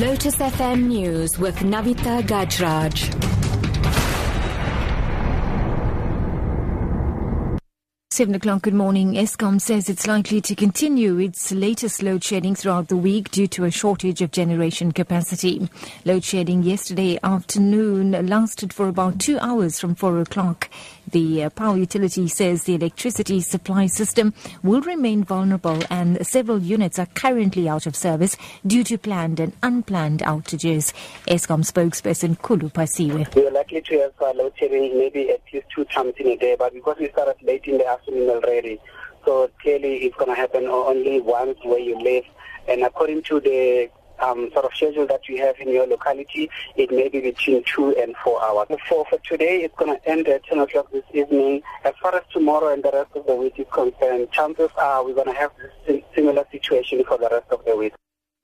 Lotus FM News with Navitha Gajraj. Seven o'clock, good morning. Eskom says it's likely to continue its latest load shedding throughout the week due to a shortage of generation capacity. Load shedding yesterday afternoon lasted for about two hours from four o'clock. The uh, power utility says the electricity supply system will remain vulnerable and several units are currently out of service due to planned and unplanned outages. Eskom spokesperson Khulu Phasiwe. We are likely to have uh, load shedding maybe at least two times in a day, but because we started late in the afternoon already. So clearly it's going to happen only once where you live. And according to the um, sort of schedule that you have in your locality, it may be between two and four hours. For, for today, it's going to end at 10 o'clock this evening. As far as tomorrow and the rest of the week is concerned, chances are we're going to have this similar situation for the rest of the week.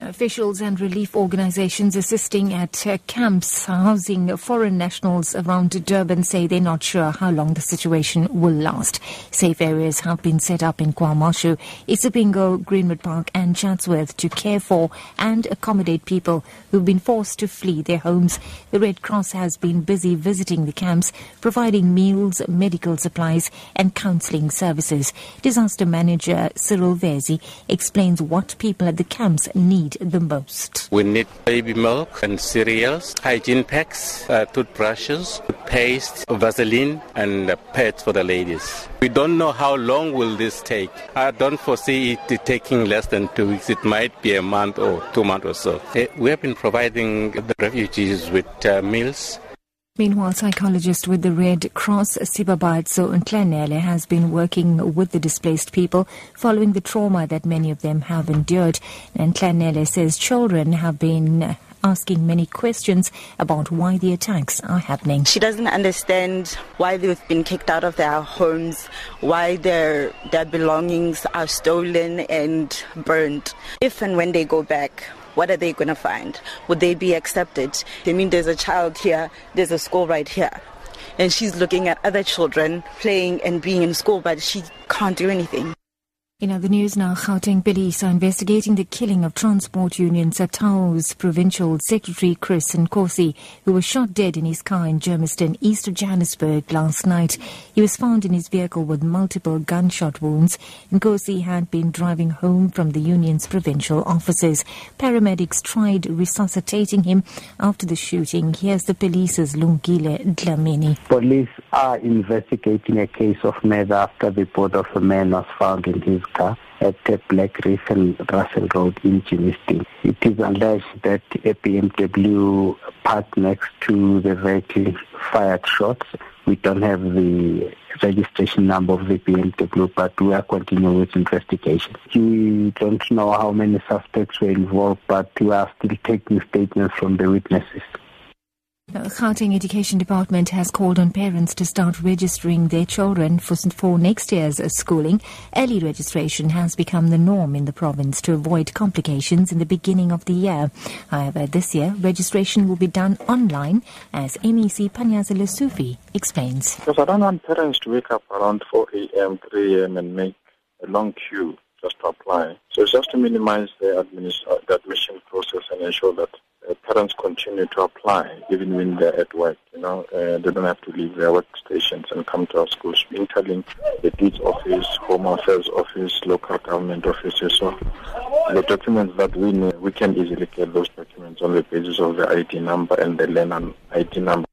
Officials and relief organizations assisting at uh, camps housing foreign nationals around Durban say they're not sure how long the situation will last. Safe areas have been set up in KwaMashu, Isipingo, Greenwood Park and Chatsworth to care for and accommodate people who've been forced to flee their homes. The Red Cross has been busy visiting the camps, providing meals, medical supplies and counseling services. Disaster manager Cyril Vezi explains what people at the camps need the most. We need baby milk and cereals, hygiene packs, uh, toothbrushes, paste, Vaseline, and uh, pads for the ladies. We don't know how long will this take. I don't foresee it taking less than two weeks. It might be a month or two months or so. Uh, we have been providing the refugees with uh, meals Meanwhile, psychologist with the Red Cross, Sibabatso Ntlanele, has been working with the displaced people following the trauma that many of them have endured. And Ntlanele says children have been asking many questions about why the attacks are happening. She doesn't understand why they've been kicked out of their homes, why their their belongings are stolen and burned. If and when they go back, what are they going to find? Would they be accepted? I mean, there's a child here, there's a school right here. And she's looking at other children playing and being in school, but she can't do anything. In other news now, Gauteng police are investigating the killing of Transport Union SATAWU's provincial secretary Chris Nkosi, who was shot dead in his car in Germiston, east of Johannesburg last night. He was found in his vehicle with multiple gunshot wounds. Nkosi had been driving home from the union's provincial offices. Paramedics tried resuscitating him after the shooting. Here's the police's Lungile Dlamini. Police are investigating a case of murder after the report of a man was found in his at the Black and Russell Road in Germiston. It is alleged that a BMW parked next to the vehicle fired shots. We don't have the registration number of the BMW, but we are continuing with investigation. We don't know how many suspects were involved, but we are still taking statements from the witnesses. The Gauteng Education Department has called on parents to start registering their children for, for next year's schooling. Early registration has become the norm in the province to avoid complications in the beginning of the year. However, this year, registration will be done online, as MEC Panyaza Lesufi explains. Because I don't want parents to wake up around 4 a.m., 3 a.m. and make a long queue just to apply. So it's just to minimize the, administ- the admission process and ensure that uh, parents continue to apply even when they're at work. You know, uh, they don't have to leave their workstations and come to our schools. Interlink the deeds office, home affairs office, local government offices. So the documents that we need, we can easily get those documents on the basis of the ID number and the learner ID number.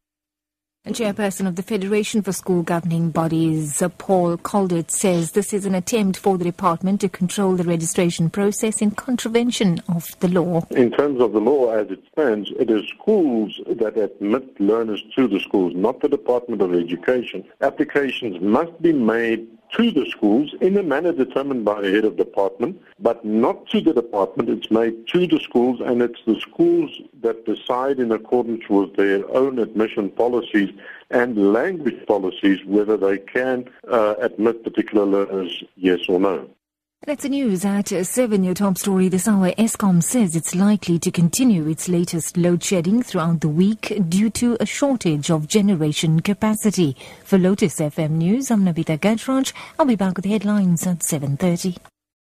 Chairperson of the Federation for School Governing Bodies, Paul Colditz, says this is an attempt for the department to control the registration process in contravention of the law. In terms of the law as it stands, it is schools that admit learners to the schools, not the Department of Education. Applications must be made to the schools in a manner determined by the head of department, but not to the department. It's made to the schools, and it's the schools that decide in accordance with their own admission policies and language policies whether they can uh, admit particular learners, yes or no. That's the news at 7. Your top story this hour. Eskom says it's likely to continue its latest load shedding throughout the week due to a shortage of generation capacity. For Lotus FM News, I'm Navitha Gajraj. I'll be back with headlines at 7.30.